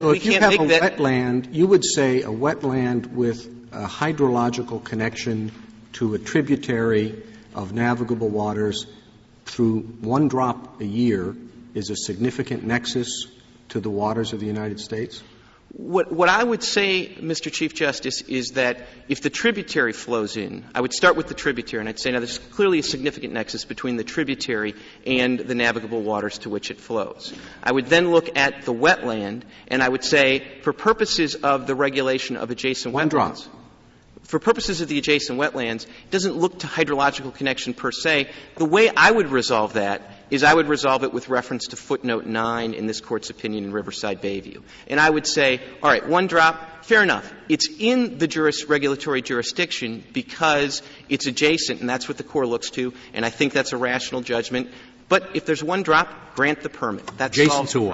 Well, if you have a wetland, you would say a wetland with a hydrological connection to a tributary of navigable waters through one drop a year is a significant nexus to the waters of the United States? What, what I would say, Mr. Chief Justice, is that if the tributary flows in, I would start with the tributary, and I'd say now there's clearly a significant nexus between the tributary and the navigable waters to which it flows. I would then look at the wetland, and I would say, for purposes of the regulation of adjacent wetlands, drop. for purposes of the adjacent wetlands, it doesn't look to hydrological connection per se. The way I would resolve that is I would resolve it with reference to footnote 9 in this Court's opinion in Riverside Bayview. And I would say, all right, one drop, fair enough. It's in the juris, regulatory jurisdiction because it's adjacent, and that's what the Corps looks to, and I think that's a rational judgment. But if there's one drop, grant the permit. That Adjacent solves to the what?